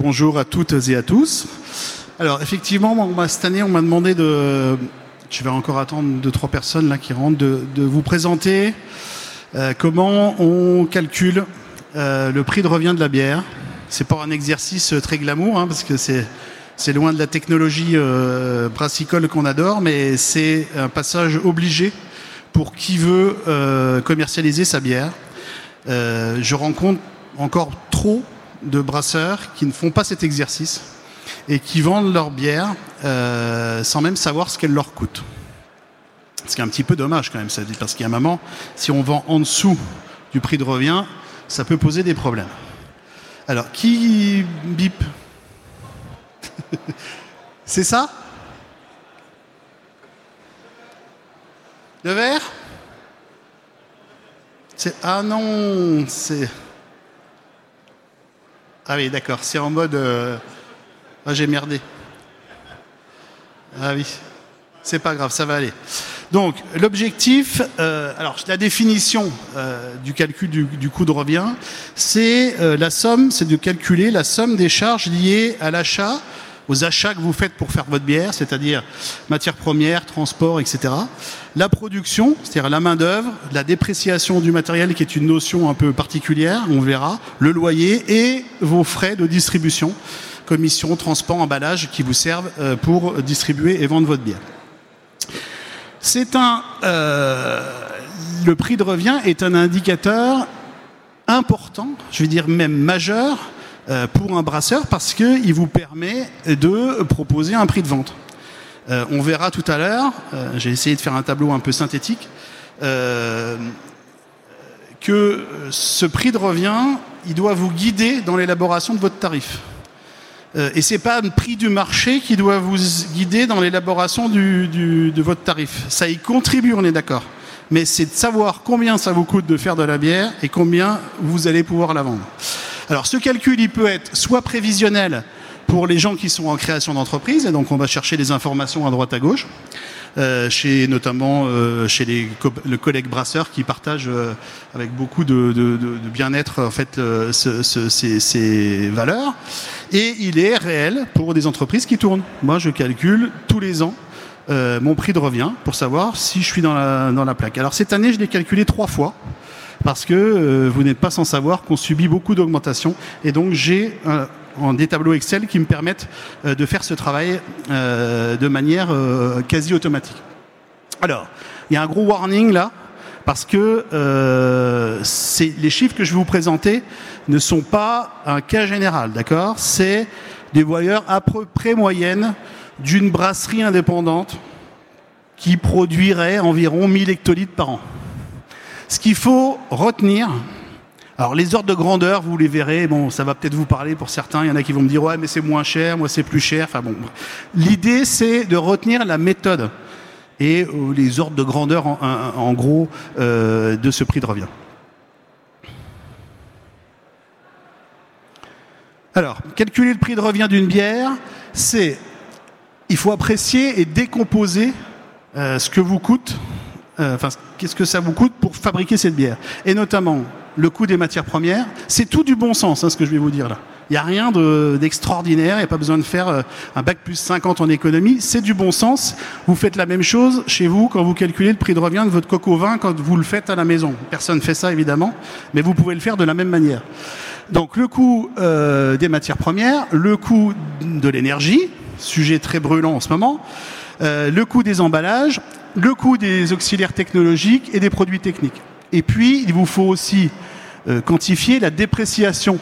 Bonjour à toutes et à tous. Alors effectivement, cette année, on m'a demandé de, je vais encore attendre deux trois personnes là qui rentrent, de, vous présenter euh, comment on calcule euh, le prix de revient de la bière. C'est pas un exercice très glamour hein, parce que c'est loin de la technologie euh, brassicole qu'on adore, mais c'est un passage obligé pour qui veut commercialiser sa bière. Je rencontre encore trop de brasseurs qui ne font pas cet exercice et qui vendent leur bière euh, sans même savoir ce qu'elle leur coûte. Ce qui est un petit peu dommage quand même, ça dit, parce a un moment, si on vend en dessous du prix de revient, ça peut poser des problèmes. Alors, qui bip C'est ça? Le verre? Ah non, c'est ah oui, d'accord, c'est en mode euh, ah j'ai merdé. Ah oui, c'est pas grave, ça va aller. Donc l'objectif, euh, alors la définition euh, du calcul du, coût de revient, c'est la somme, c'est de calculer la somme des charges liées à l'achat, aux achats que vous faites pour faire votre bière, c'est-à-dire matières premières, transport, etc. La production, c'est-à-dire la main d'œuvre, la dépréciation du matériel, qui est une notion un peu particulière, on verra, le loyer et vos frais de distribution, commission, transport, emballage, qui vous servent euh, pour distribuer et vendre votre bière. C'est un, euh, le prix de revient est un indicateur important, je vais dire même majeur, pour un brasseur parce qu'il vous permet de proposer un prix de vente. Euh, on verra tout à l'heure, euh, j'ai essayé de faire un tableau un peu synthétique, euh, que ce prix de revient, il doit vous guider dans l'élaboration de votre tarif. Euh, et c'est pas le prix du marché qui doit vous guider dans l'élaboration de votre tarif. Ça y contribue, on est d'accord. Mais c'est de savoir combien ça vous coûte de faire de la bière et combien vous allez pouvoir la vendre. Alors ce calcul, il peut être soit prévisionnel pour les gens qui sont en création d'entreprise, et donc on va chercher des informations à droite à gauche, euh, chez notamment euh, chez les le collègue brasseur qui partage euh, avec beaucoup de, de, de, bien-être en fait ce, ce, ces, ces, valeurs. Et il est réel pour des entreprises qui tournent. Moi, je calcule tous les ans euh, mon prix de revient pour savoir si je suis dans la, dans la plaque. Alors cette année, je l'ai calculé trois fois parce que euh, vous n'êtes pas sans savoir qu'on subit beaucoup d'augmentation. Et donc j'ai euh, des tableaux Excel qui me permettent euh, de faire ce travail euh, de manière quasi automatique. Alors, il y a un gros warning là, parce que euh, les chiffres que je vais vous présenter ne sont pas un cas général, d'accord? C'est des voyeurs à peu près moyennes d'une brasserie indépendante qui produirait environ 1000 hectolitres par an. Ce qu'il faut retenir, alors les ordres de grandeur, vous les verrez, bon, ça va peut-être vous parler pour certains, il y en a qui vont me dire ouais mais c'est moins cher, moi c'est plus cher, enfin bon. L'idée c'est de retenir la méthode et euh, les ordres de grandeur en, gros euh, de ce prix de revient. Alors, calculer le prix de revient d'une bière, c'est il faut apprécier et décomposer euh, ce que vous coûte enfin, qu'est-ce que ça vous coûte pour fabriquer cette bière Et notamment, le coût des matières premières, c'est tout du bon sens, hein, ce que je vais vous dire là. Il n'y a rien d'extraordinaire, il n'y a pas besoin de faire euh, un bac plus 50 en économie, c'est du bon sens. Vous faites la même chose chez vous quand vous calculez le prix de revient de votre coco vin quand vous le faites à la maison. Personne ne fait ça évidemment, mais vous pouvez le faire de la même manière. Donc le coût euh, des matières premières, le coût de l'énergie, sujet très brûlant en ce moment, euh, le coût des emballages, le coût des auxiliaires technologiques et des produits techniques. Et puis, il vous faut aussi euh, quantifier la dépréciation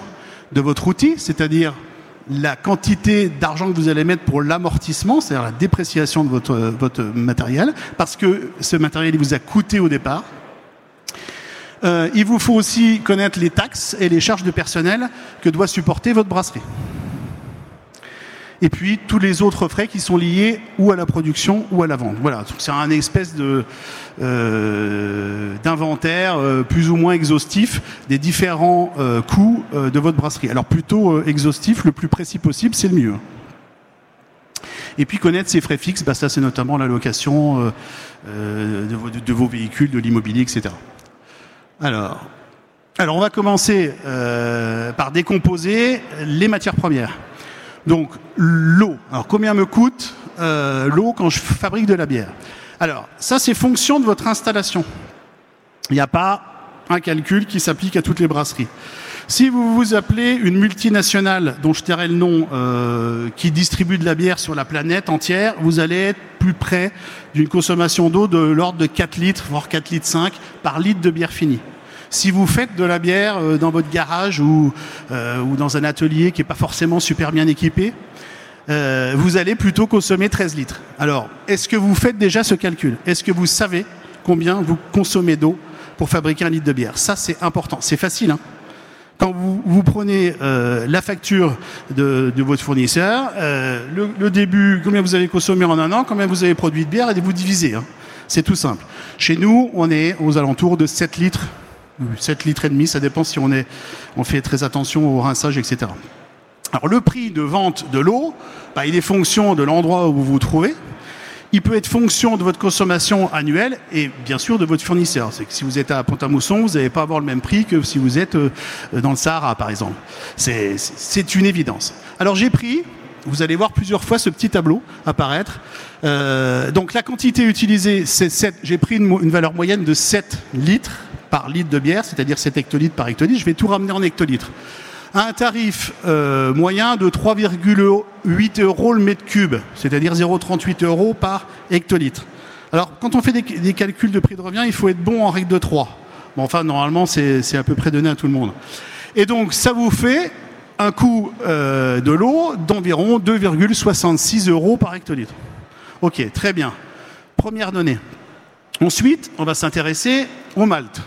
de votre outil, c'est-à-dire la quantité d'argent que vous allez mettre pour l'amortissement, c'est-à-dire la dépréciation de votre, votre matériel, parce que ce matériel il vous a coûté au départ. Euh, il vous faut aussi connaître les taxes et les charges de personnel que doit supporter votre brasserie et puis tous les autres frais qui sont liés ou à la production ou à la vente. Voilà, c'est un espèce de euh, d'inventaire euh, plus ou moins exhaustif des différents euh, coûts de votre brasserie. Alors plutôt exhaustif, le plus précis possible, c'est le mieux. Et puis connaître ses frais fixes, bah ça c'est notamment la location de, de, vos véhicules, de l'immobilier, etc. Alors, Alors on va commencer par décomposer les matières premières. Donc l'eau. Alors combien me coûte euh, l'eau quand je fabrique de la bière? Alors ça c'est fonction de votre installation. Il n'y a pas un calcul qui s'applique à toutes les brasseries. Si vous vous appelez une multinationale, dont je tairai le nom, euh, qui distribue de la bière sur la planète entière, vous allez être plus près d'une consommation d'eau de l'ordre de 4 litres, voire 4 litres 5 par litre de bière finie. Si vous faites de la bière euh, dans votre garage ou, euh, ou dans un atelier qui n'est pas forcément super bien équipé, euh, vous allez plutôt consommer 13 litres. Alors, est-ce que vous faites déjà ce calcul? Est-ce que vous savez combien vous consommez d'eau pour fabriquer un litre de bière? Ça, c'est important. C'est facile. Hein quand vous, prenez la facture de, votre fournisseur, le, le, début, combien vous avez consommé en un an, combien vous avez produit de bière, et vous divisez. Hein. C'est tout simple. Chez nous, on est aux alentours de 7 litres, 7 litres et demi, ça dépend si on, est, on fait très attention au rinçage, etc. Alors le prix de vente de l'eau, bah, il est fonction de l'endroit où vous vous trouvez. Il peut être fonction de votre consommation annuelle et bien sûr de votre fournisseur. C'est que si vous êtes à Pont-à-Mousson, vous n'allez pas avoir le même prix que si vous êtes euh, dans le Sahara, par exemple. C'est une évidence. Alors j'ai pris, vous allez voir plusieurs fois ce petit tableau apparaître. Euh, donc la quantité utilisée, c'est 7. J'ai pris une, une, valeur moyenne de 7 litres par litre de bière, c'est-à-dire 7 hectolitres par hectolitre. Je vais tout ramener en hectolitres un tarif euh, moyen de 3,8 euros le mètre cube, c'est-à-dire 0,38 euros par hectolitre. Alors, quand on fait des, calculs de prix de revient, il faut être bon en règle de 3. Bon, enfin, normalement, c'est à peu près donné à tout le monde. Et donc, ça vous fait un coût euh, de l'eau d'environ 2,66 euros par hectolitre. Ok, très bien. Première donnée. Ensuite, on va s'intéresser au malt.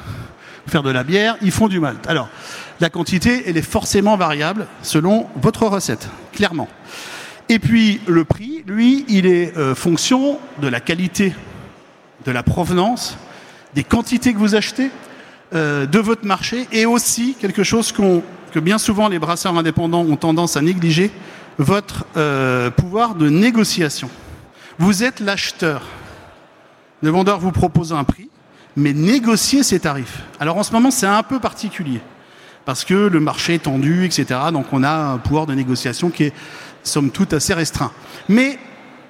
Faire de la bière, ils font du malt. Alors, la quantité, elle est forcément variable selon votre recette, clairement. Et puis le prix, lui, il est euh, fonction de la qualité, de la provenance, des quantités que vous achetez, euh, de votre marché, et aussi quelque chose qu que bien souvent les brasseurs indépendants ont tendance à négliger, votre euh, pouvoir de négociation. Vous êtes l'acheteur. Le vendeur vous propose un prix, mais négociez ses tarifs. Alors en ce moment, c'est un peu particulier parce que le marché est tendu, etc. Donc on a un pouvoir de négociation qui est, somme toute, assez restreint. Mais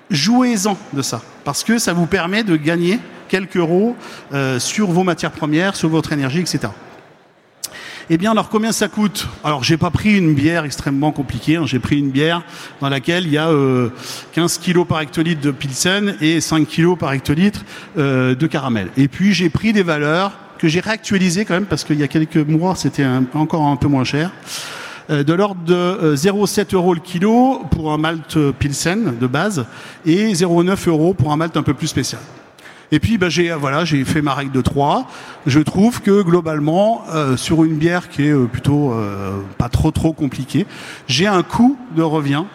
jouez-en de ça, parce que ça vous permet de gagner quelques euros euh, sur vos matières premières, sur votre énergie, etc. Eh bien, alors combien ça coûte? Alors, j'ai pas pris une bière extrêmement compliquée. Hein. J'ai pris une bière dans laquelle il y a euh, 15 kg par hectolitre de pilsen et 5 kg par hectolitre euh, de caramel. Et puis, j'ai pris des valeurs que j'ai réactualisé quand même parce qu'il y a quelques mois c'était encore un peu moins cher euh, de l'ordre de 0,7 euh, euros le kilo pour un malt pilsen de base et 0,9 euros pour un malt un peu plus spécial. Et puis bah, j'ai voilà, j'ai fait ma règle de 3. Je trouve que globalement euh, sur une bière qui est euh, plutôt euh, pas trop trop compliquée, j'ai un coût de revient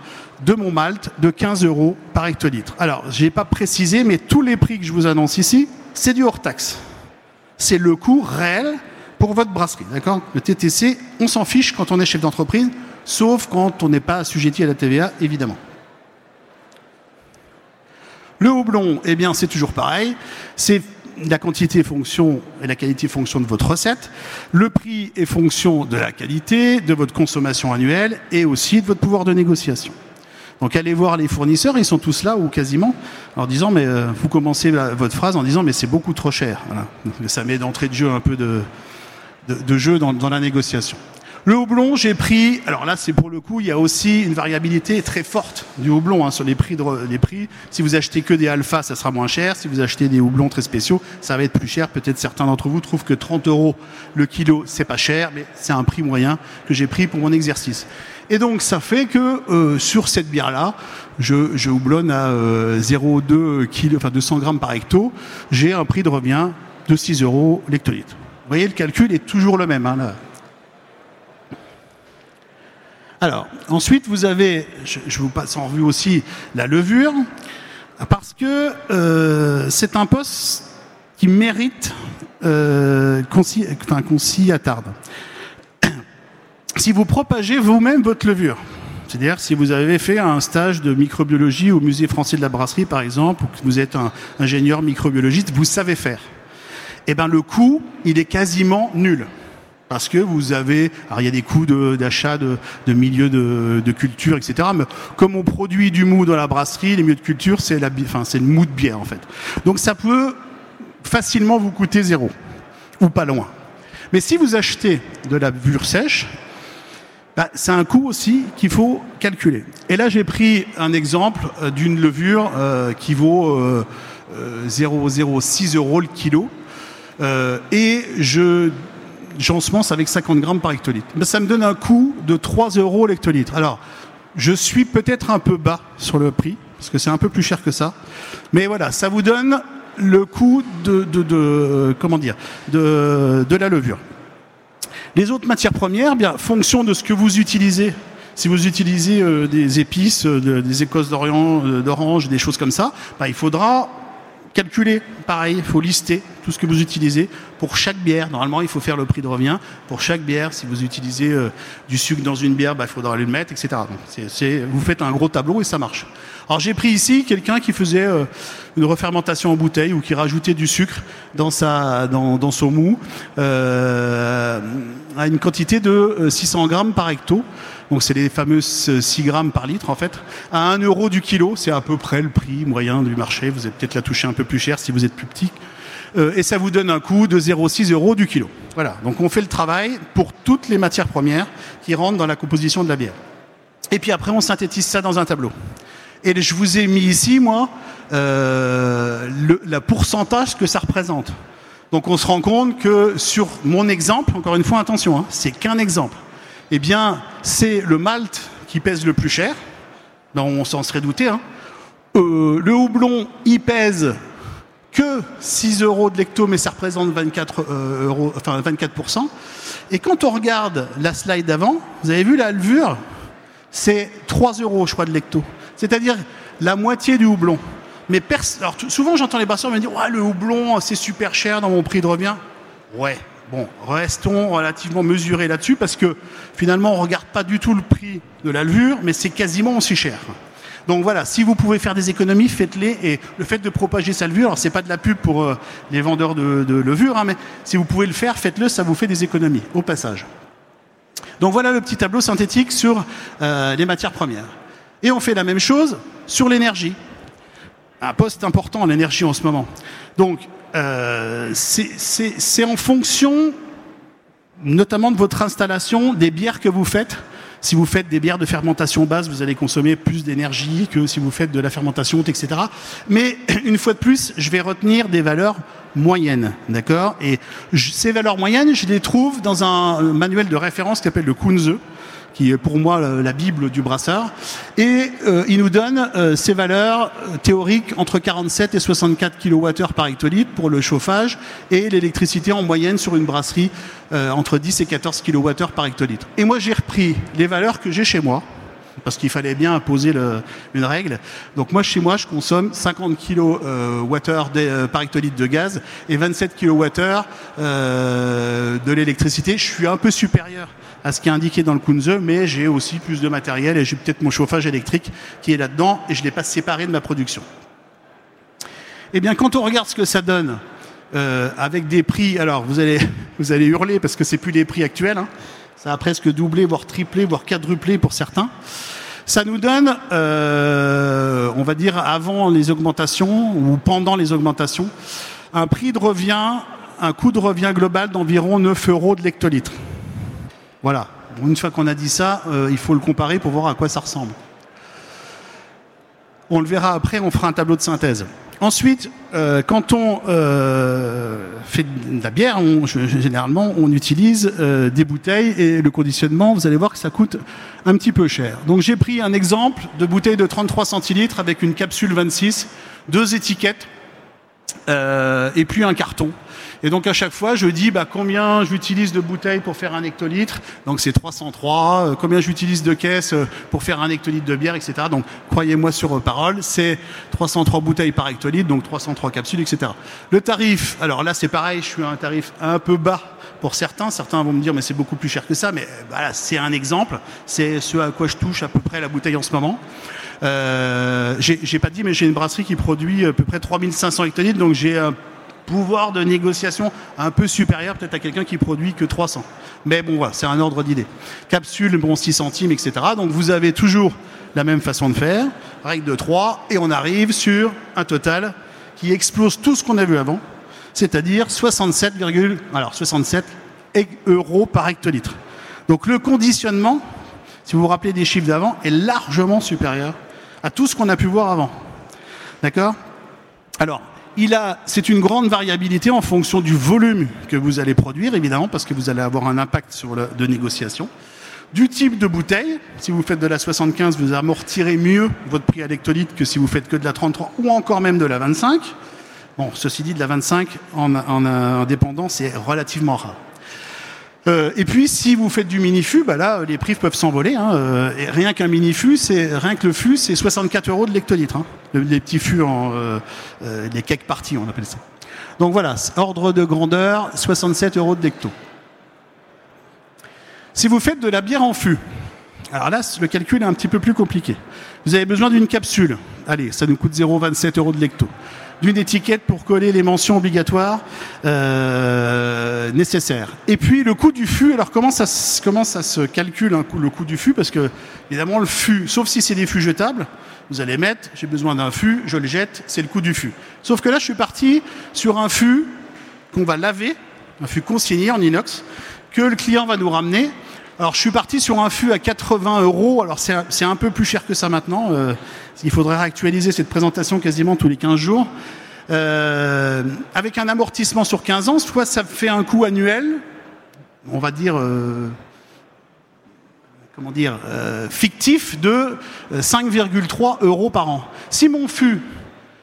de mon malt de 15 euros par hectolitre. Alors, j'ai pas précisé, mais tous les prix que je vous annonce ici, c'est du hors taxe c'est le coût réel pour votre brasserie. D'accord? Le TTC, on s'en fiche quand on est chef d'entreprise, sauf quand on n'est pas assujetti à la TVA, évidemment. Le houblon, eh bien, c'est toujours pareil. C'est la quantité fonction et la qualité fonction de votre recette. Le prix est fonction de la qualité, de votre consommation annuelle et aussi de votre pouvoir de négociation. Donc allez voir les fournisseurs, ils sont tous là ou quasiment, en disant mais euh, vous commencez votre phrase en disant mais c'est beaucoup trop cher. Ça met d'entrée de jeu un peu de, jeu dans la négociation. Le houblon, j'ai pris. Alors là, c'est pour le coup, il y a aussi une variabilité très forte du houblon hein, sur les prix, de, les prix. Si vous achetez que des alphas, ça sera moins cher. Si vous achetez des houblons très spéciaux, ça va être plus cher. Peut-être certains d'entre vous trouvent que 30 euros le kilo, c'est pas cher, mais c'est un prix moyen que j'ai pris pour mon exercice. Et donc, ça fait que euh, sur cette bière-là, je, je houblonne à euh, 0,2 kg, enfin 200 grammes par hecto. J'ai un prix de revient de 6 euros l'hectolitre. Vous voyez, le calcul est toujours le même. Hein, là. Alors, ensuite, vous avez, je, vous passe en revue aussi la levure, parce que euh, c'est un poste qui mérite euh, qu'on s'y attarde. Si vous propagez vous-même votre levure, c'est-à-dire si vous avez fait un stage de microbiologie au musée français de la brasserie, par exemple, ou que vous êtes un ingénieur microbiologiste, vous savez faire. Eh bien, le coût, il est quasiment nul. Parce que vous avez, alors il y a des coûts d'achat de, de, milieux de, culture, etc. Mais comme on produit du mou dans la brasserie, les milieux de culture, c'est la, enfin, c'est le mou de bière en fait. Donc ça peut facilement vous coûter zéro ou pas loin. Mais si vous achetez de la levure sèche, bah, c'est un coût aussi qu'il faut calculer. Et là, j'ai pris un exemple euh, d'une levure euh, qui vaut euh, 0,06 euros le kilo. Euh, et je j'ensemence avec 50 grammes par hectolitre. Ça me donne un coût de 3 euros l'hectolitre. Alors, je suis peut-être un peu bas sur le prix, parce que c'est un peu plus cher que ça. Mais voilà, ça vous donne le coût de, de, de comment dire, de, de la levure. Les autres matières premières, bien, fonction de ce que vous utilisez. Si vous utilisez euh, des épices, euh, des écosses euh, d'orange, des choses comme ça, bah, il faudra calculer, pareil, il faut lister tout ce que vous utilisez pour chaque bière. Normalement, il faut faire le prix de revient pour chaque bière. Si vous utilisez euh, du sucre dans une bière, bah, il faudra le mettre, etc. Vous faites un gros tableau et ça marche. Alors j'ai pris ici quelqu'un qui faisait euh, une refermentation en bouteille ou qui rajoutait du sucre dans, sa, dans, son mou euh, à une quantité de 600 grammes par hecto. Donc c'est les fameuses 6 grammes par litre en fait. À 1 euro du kilo, c'est à peu près le prix moyen du marché. Vous allez peut-être la toucher un peu plus cher si vous êtes plus petit. Euh, et ça vous donne un coût de 0,6 euros du kilo. Voilà, donc on fait le travail pour toutes les matières premières qui rentrent dans la composition de la bière. Et puis après, on synthétise ça dans un tableau. Et je vous ai mis ici, moi, euh, le la pourcentage que ça représente. Donc on se rend compte que sur mon exemple, encore une fois, attention, hein, c'est qu'un exemple. Eh bien, c'est le malt qui pèse le plus cher. Ben, on s'en serait douté. Hein. Euh, le houblon, il pèse que 6 euros de lecto, mais ça représente 24, euh, euros, enfin 24%. Et quand on regarde la slide d'avant, vous avez vu la levure, c'est 3 euros, je crois, de lecto. C'est-à-dire la moitié du houblon. Mais Alors, souvent, j'entends les brasseurs me dire ouais, le houblon, c'est super cher dans mon prix de revient. Ouais, bon, restons relativement mesurés là-dessus parce que finalement, on ne regarde pas du tout le prix de la levure, mais c'est quasiment aussi cher. Donc voilà, si vous pouvez faire des économies, faites-les. Et le fait de propager sa levure, alors c'est pas de la pub pour euh, les vendeurs de, levure, hein, mais si vous pouvez le faire, faites-le, ça vous fait des économies au passage. Donc voilà le petit tableau synthétique sur euh, les matières premières. Et on fait la même chose sur l'énergie. Un poste important, l'énergie en ce moment. Donc euh, c'est en fonction notamment de votre installation, des bières que vous faites, si vous faites des bières de fermentation basse, vous allez consommer plus d'énergie que si vous faites de la fermentation haute, etc. Mais une fois de plus, je vais retenir des valeurs moyennes, d'accord? Et ces valeurs moyennes, je les trouve dans un manuel de référence qui s'appelle le Kunze, qui est pour moi la Bible du brasseur. Et euh, il nous donne euh, ces valeurs euh, théoriques entre 47 et 64 kWh par hectolitre pour le chauffage et l'électricité en moyenne sur une brasserie entre 10 et 14 kWh par hectolitre. Et moi j'ai repris les valeurs que j'ai chez moi, parce qu'il fallait bien imposer une règle. Donc moi, chez moi, je consomme 50 kWh euh, par hectolitre de gaz et 27 kWh euh, de l'électricité. Je suis un peu supérieur à ce qui est indiqué dans le Kunze, mais j'ai aussi plus de matériel et j'ai peut-être mon chauffage électrique qui est là-dedans et je ne l'ai pas séparé de ma production. Eh bien, quand on regarde ce que ça donne euh, avec des prix, alors vous allez, vous allez hurler parce que c'est plus les prix actuels. Hein, ça a presque doublé, voire triplé, voire quadruplé pour certains. Ça nous donne, euh, on va dire, avant les augmentations ou pendant les augmentations, un prix de revient, un coût de revient global d'environ 9 euros de l'hectolitre. Voilà. Une fois qu'on a dit ça, euh, il faut le comparer pour voir à quoi ça ressemble. On le verra après, on fera un tableau de synthèse. Ensuite, euh, quand on euh, fait de la bière, généralement, on utilise des bouteilles et le conditionnement, vous allez voir que ça coûte un petit peu cher. Donc j'ai pris un exemple de bouteille de 33 centilitres avec une capsule 26, deux étiquettes et puis un carton. Et donc à chaque fois, je dis bah, combien j'utilise de bouteilles pour faire un hectolitre? Donc c'est 303. Euh, combien j'utilise de caisses euh, pour faire un hectolitre de bière, etc. Donc croyez-moi sur euh, parole, c'est 303 bouteilles par hectolitre, donc 303 capsules, etc. Le tarif, alors là c'est pareil, je suis à un tarif un peu bas pour certains. Certains vont me dire mais c'est beaucoup plus cher que ça. Mais voilà, c'est un exemple. C'est ce à quoi je touche à peu près la bouteille en ce moment. Euh, j'ai pas dit, mais j'ai une brasserie qui produit à peu près 3500 hectolitres, donc j'ai un pouvoir de négociation un peu supérieur peut-être à quelqu'un qui produit que 300. Mais bon, voilà, c'est un ordre d'idée. Capsule, bon, 6 centimes, etc. Donc vous avez toujours la même façon de faire, règle de 3, et on arrive sur un total qui explose tout ce qu'on a vu avant, c'est-à-dire 67, alors 67 euros par hectolitre. Donc le conditionnement, si vous vous rappelez des chiffres d'avant, est largement supérieur à tout ce qu'on a pu voir avant. D'accord? Alors, il a, c'est une grande variabilité en fonction du volume que vous allez produire, évidemment, parce que vous allez avoir un impact sur le, de négociation. Du type de bouteille, si vous faites de la 75, vous amortirez mieux votre prix à l'hectolitre que si vous faites que de la 33 ou encore même de la 25. Bon, ceci dit, de la 25 en, en indépendant, c'est relativement rare. Euh, et puis, si vous faites du mini-fût, bah là, les prix peuvent s'envoler. Hein. Euh, rien qu'un mini-fût, c'est rien que le fût, c'est 64 euros de l'hectolitre. Hein. les petits fûts, en, euh, les cake parties, on appelle ça. Donc voilà, ordre de grandeur, 67 euros de l'hecto. Si vous faites de la bière en fût, alors là, le calcul est un petit peu plus compliqué. Vous avez besoin d'une capsule. Allez, ça nous coûte 0,27 euros de l'hecto d'une étiquette pour coller les mentions obligatoires euh, nécessaires. Et puis le coût du fût, alors comment ça, se calcule hein, le coût du fût? Parce que évidemment le fût, sauf si c'est des fûts jetables, vous allez mettre, j'ai besoin d'un fût, je le jette, c'est le coût du fût. Sauf que là je suis parti sur un fût qu'on va laver, un fût consigné en inox, que le client va nous ramener. Alors je suis parti sur un fût à 80 euros, alors c'est un peu plus cher que ça maintenant. Euh, il faudrait réactualiser cette présentation quasiment tous les 15 jours. Euh, avec un amortissement sur 15 ans, soit ça fait un coût annuel, on va dire, euh, comment dire, fictif de 5,3 euros par an. Si mon fût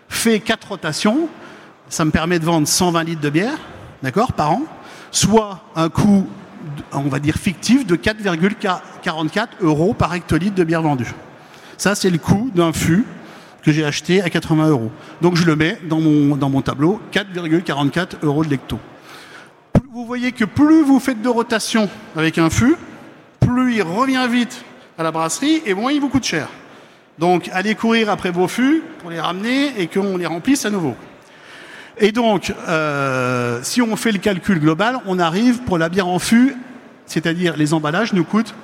fait 4 rotations, ça me permet de vendre 120 litres de bière, d'accord, par an, soit un coût, on va dire, fictif de 4,44 euros par hectolitre de bière vendue. Ça, c'est le coût d'un fût que j'ai acheté à 80 euros. Donc je le mets dans mon, dans mon tableau, 4,44 euros de lecto. Vous voyez que plus vous faites de rotation avec un fût, plus il revient vite à la brasserie et moins il vous coûte cher. Donc allez courir après vos fûts pour les ramener et qu'on les remplisse à nouveau. Et donc, euh, si on fait le calcul global, on arrive pour la bière en fût, c'est-à-dire les emballages nous coûtent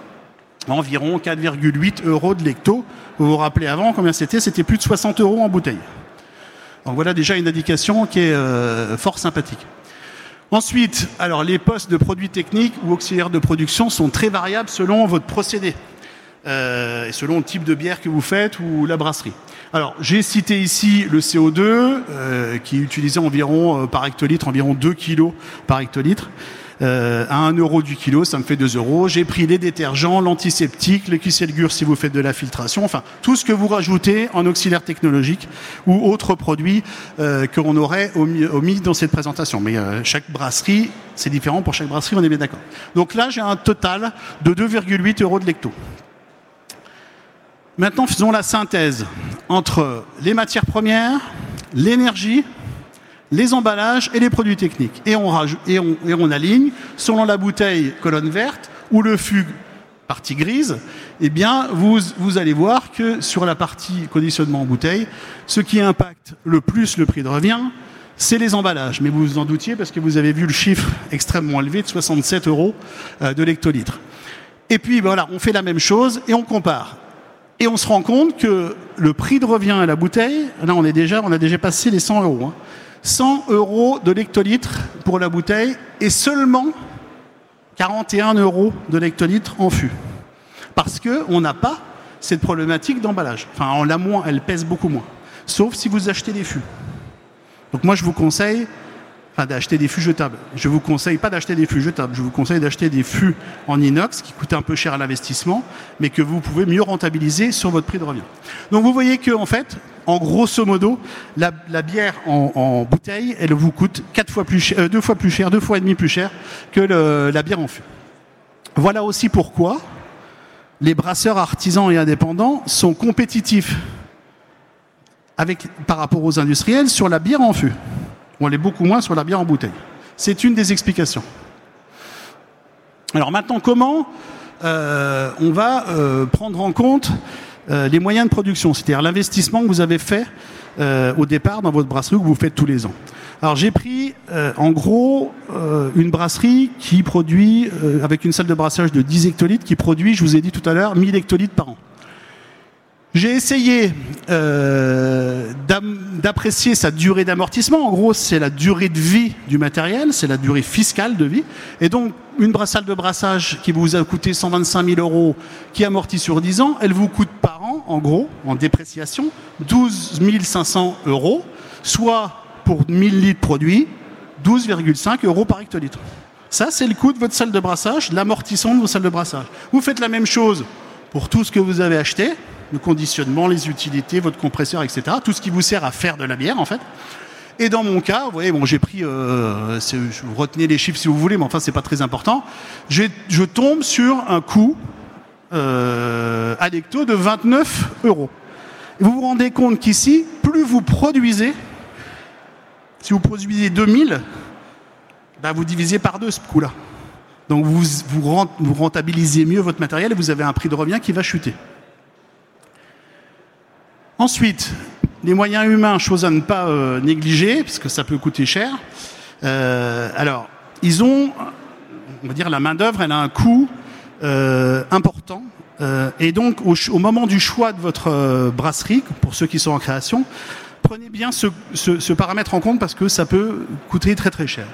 environ 4,8 euros de lecto. Vous vous rappelez avant combien c'était? C'était plus de 60 euros en bouteille. Donc voilà déjà une indication qui est euh, fort sympathique. Ensuite, alors les postes de produits techniques ou auxiliaires de production sont très variables selon votre procédé euh, selon le type de bière que vous faites ou la brasserie. Alors j'ai cité ici le CO2 euh, qui est utilisé environ euh, par hectolitre, environ 2 kg par hectolitre. Euh, à 1 euro du kilo, ça me fait 2 euros. J'ai pris les détergents, l'antiseptique, le cuisselgur si vous faites de la filtration, enfin tout ce que vous rajoutez en auxiliaire technologique ou autres produits euh, qu'on aurait omis dans cette présentation. Mais euh, chaque brasserie, c'est différent pour chaque brasserie, on est bien d'accord. Donc là, j'ai un total de 2,8 euros de lecto. Maintenant, faisons la synthèse entre les matières premières, l'énergie, les emballages et les produits techniques. Et on, aligne, selon la bouteille colonne verte ou le fût partie grise, eh bien, vous, vous allez voir que sur la partie conditionnement en bouteille, ce qui impacte le plus le prix de revient, c'est les emballages. Mais vous vous en doutiez parce que vous avez vu le chiffre extrêmement élevé de 67 euros euh, de l'hectolitre. Et puis voilà, on fait la même chose et on compare. Et on se rend compte que le prix de revient à la bouteille, là on est déjà, on a déjà passé les 100 euros. Hein. 100 euros de l'hectolitre pour la bouteille et seulement 41 euros de l'hectolitre en fût. Parce qu'on n'a pas cette problématique d'emballage. Enfin, on l'a moins, elle pèse beaucoup moins. Sauf si vous achetez des fûts. Donc moi, je vous conseille d'acheter des fûts jetables. Je vous conseille pas d'acheter des fûts jetables, je vous conseille d'acheter des fûts en inox qui coûtent un peu cher à l'investissement, mais que vous pouvez mieux rentabiliser sur votre prix de revient. Donc vous voyez que en fait, en grosso modo, la, bière en, bouteille, elle vous coûte plus cher, euh, deux fois plus cher, deux fois et demi plus cher que la bière en fût. Voilà aussi pourquoi les brasseurs artisans et indépendants sont compétitifs par rapport aux industriels sur la bière en fût. On l'est beaucoup moins sur la bière en bouteille. C'est une des explications. Alors maintenant, comment euh, on va euh, prendre en compte euh, les moyens de production, c'est-à-dire l'investissement que vous avez fait au départ dans votre brasserie que vous faites tous les ans. Alors j'ai pris en gros une brasserie qui produit, avec une salle de brassage de 10 hectolitres, qui produit, je vous ai dit tout à l'heure, 1000 hectolitres par an. J'ai essayé euh, d'apprécier sa durée d'amortissement. En gros, c'est la durée de vie du matériel, c'est la durée fiscale de vie. Et donc, une salle de brassage qui vous a coûté 125 000 euros, qui amortit sur 10 ans, elle vous coûte par an, en gros, en dépréciation, 12 500 euros, soit pour 1000 litres produits, 12,5 euros par hectolitre. Ça, c'est le coût de votre salle de brassage, l'amortissement de vos salles de brassage. Vous faites la même chose pour tout ce que vous avez acheté, le conditionnement, les utilités, votre compresseur, etc. Tout ce qui vous sert à faire de la bière, en fait. Et dans mon cas, vous voyez, bon, j'ai pris, euh, vous retenez les chiffres si vous voulez, mais enfin, c'est pas très important. Je tombe sur un coût euh, Alecto de 29 euros. Et vous vous rendez compte qu'ici, plus vous produisez, si vous produisez 2000, bah, vous divisez par deux ce coût-là. Donc vous, vous rentabilisez mieux votre matériel et vous avez un prix de revient qui va chuter. Ensuite, les moyens humains, chose à ne pas euh, négliger, parce que ça peut coûter cher. Euh, alors, ils ont, on va dire, la main-d'œuvre, elle a un coût euh, important. et donc, au, moment du choix de votre brasserie, pour ceux qui sont en création, prenez bien ce, ce paramètre en compte parce que ça peut coûter très très cher.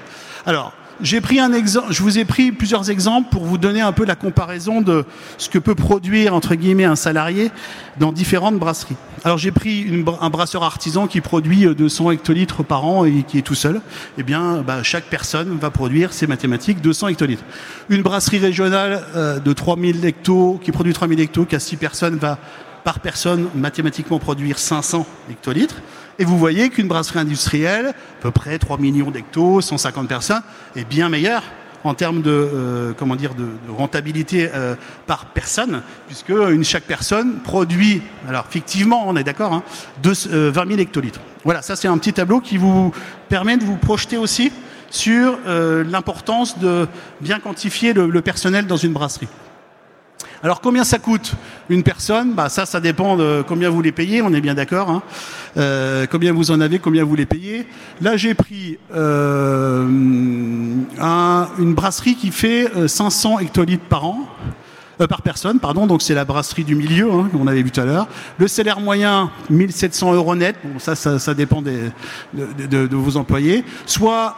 Alors, j'ai pris un exemple, je vous ai pris plusieurs exemples pour vous donner un peu la comparaison de ce que peut produire entre guillemets un salarié dans différentes brasseries. Alors j'ai pris un brasseur artisan qui produit 200 hectolitres par an et qui est tout seul. Eh bien, bah, chaque personne va produire, c'est mathématique, 200 hectolitres. Une brasserie régionale euh, de 3000 hectos qui produit 3000 hectos, qui a 6 personnes, va par personne mathématiquement produire 500 hectolitres. Et vous voyez qu'une brasserie industrielle, à peu près 3 millions d'hectos, 150 personnes, est bien meilleure en termes de, euh, comment dire, de, rentabilité euh, par personne, puisque une, chaque personne produit, alors fictivement, on est d'accord, hein, 20 000 hectolitres. Voilà, ça c'est un petit tableau qui vous permet de vous projeter aussi sur euh, l'importance de bien quantifier le personnel dans une brasserie. Alors combien ça coûte une personne? Bah, Ça, ça dépend de combien vous les payez, on est bien d'accord. Hein. Euh, combien vous en avez, combien vous les payez. Là, j'ai pris euh, une brasserie qui fait 500 euh, hectolitres par an. par personne, pardon, donc c'est la brasserie du milieu hein, qu'on avait vu tout à l'heure. Le salaire moyen, 1700 euros net, ça, dépend de, vos employés. Soit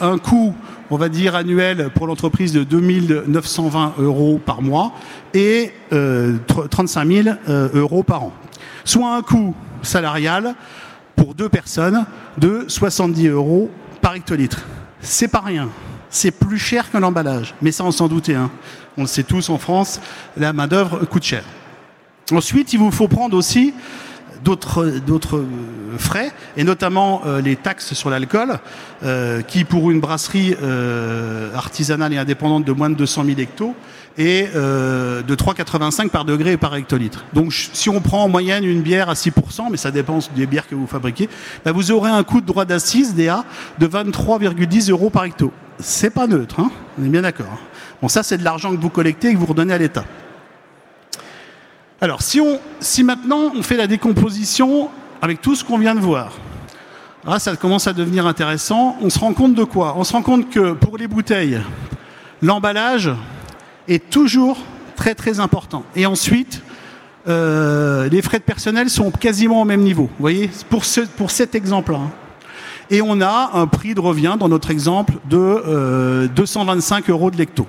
un coût on va dire, annuel pour l'entreprise de 2920 euros par mois et 35 euh, 000 euh, euros par an. Soit un coût salarial pour deux personnes de 70 euros par hectolitre. C'est pas rien. C'est plus cher qu'un emballage. Mais ça, on s'en doutait. Hein. On le sait tous en France, la main-d'œuvre coûte cher. Ensuite, il vous faut prendre aussi d'autres euh, frais, et notamment euh, les taxes sur l'alcool, euh, qui pour une brasserie artisanale et indépendante de moins de 200 000 hectos est de 3,85 par degré et par hectolitre. Donc si on prend en moyenne une bière à 6%, mais ça dépend des bières que vous fabriquez, bah, vous aurez un coût de droit d'assise DA de 23,10 euros par hecto. C'est pas neutre, hein on est bien d'accord. Hein. bon ça c'est de l'argent que vous collectez et que vous redonnez à l'État. Alors, si, maintenant on fait la décomposition avec tout ce qu'on vient de voir, là, ça commence à devenir intéressant. On se rend compte de quoi? On se rend compte que pour les bouteilles, l'emballage est toujours très très important. Et ensuite, euh, les frais de personnel sont quasiment au même niveau. Vous voyez, pour, ce, pour cet exemple-là. Et on a un prix de revient, dans notre exemple, de 225 euh, euros de lecto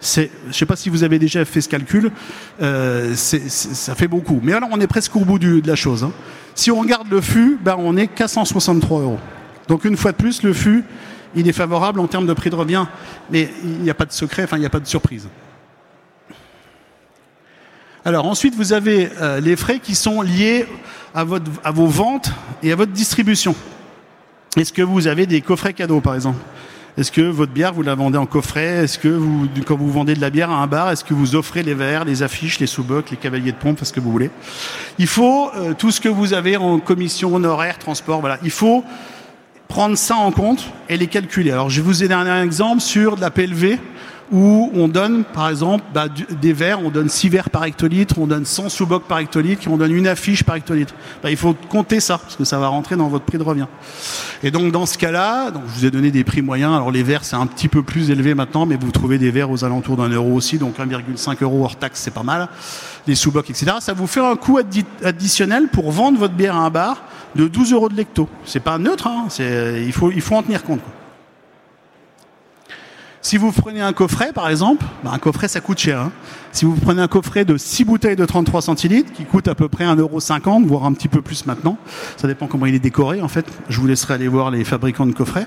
je ne sais pas si vous avez déjà fait ce calcul, euh, ça fait beaucoup. Mais alors on est presque au bout de la chose. Hein. Si on regarde le fût, ben, on est qu'à 163 euros. Donc une fois de plus, le fût, il est favorable en termes de prix de revient, mais il n'y a pas de secret, enfin il n'y a pas de surprise. Alors ensuite, vous avez euh, les frais qui sont liés à vos ventes et à votre distribution. Est-ce que vous avez des coffrets cadeaux, par exemple? Est-ce que votre bière, vous la vendez en coffret? Est-ce que quand vous vendez de la bière à un bar, est-ce que vous offrez les verres, les affiches, les sous-bocs, les cavaliers de pompe, ce que vous voulez? Il faut euh, tout ce que vous avez en commission honoraire, transport, voilà. Il faut prendre ça en compte et les calculer. Alors, je vous ai donné un exemple sur de la PLV où on donne, par exemple, bah, des verres, on donne 6 verres par hectolitre, on donne 100 sous-bocs par hectolitre, on donne une affiche par hectolitre. Bah, il faut compter ça, parce que ça va rentrer dans votre prix de revient. Et donc, dans ce cas-là, donc, je vous ai donné des prix moyens. Alors, les verres, c'est un petit peu plus élevé maintenant, mais vous trouvez des verres aux alentours d'un euro aussi, donc 1,5 euro hors taxe, c'est pas mal. Les sous-bocs, etc. Ça vous fait un coût additionnel pour vendre votre bière à un bar de 12 euros de lecto. C'est pas neutre, hein, il, faut, il faut en tenir compte. Si vous prenez un coffret, par exemple, bah, un coffret, ça coûte cher. Hein. Si vous prenez un coffret de 6 bouteilles de 33 centilitres, qui coûte à peu près 1,50€, voire un petit peu plus maintenant, ça dépend comment il est décoré, en fait. Je vous laisserai aller voir les fabricants de coffrets.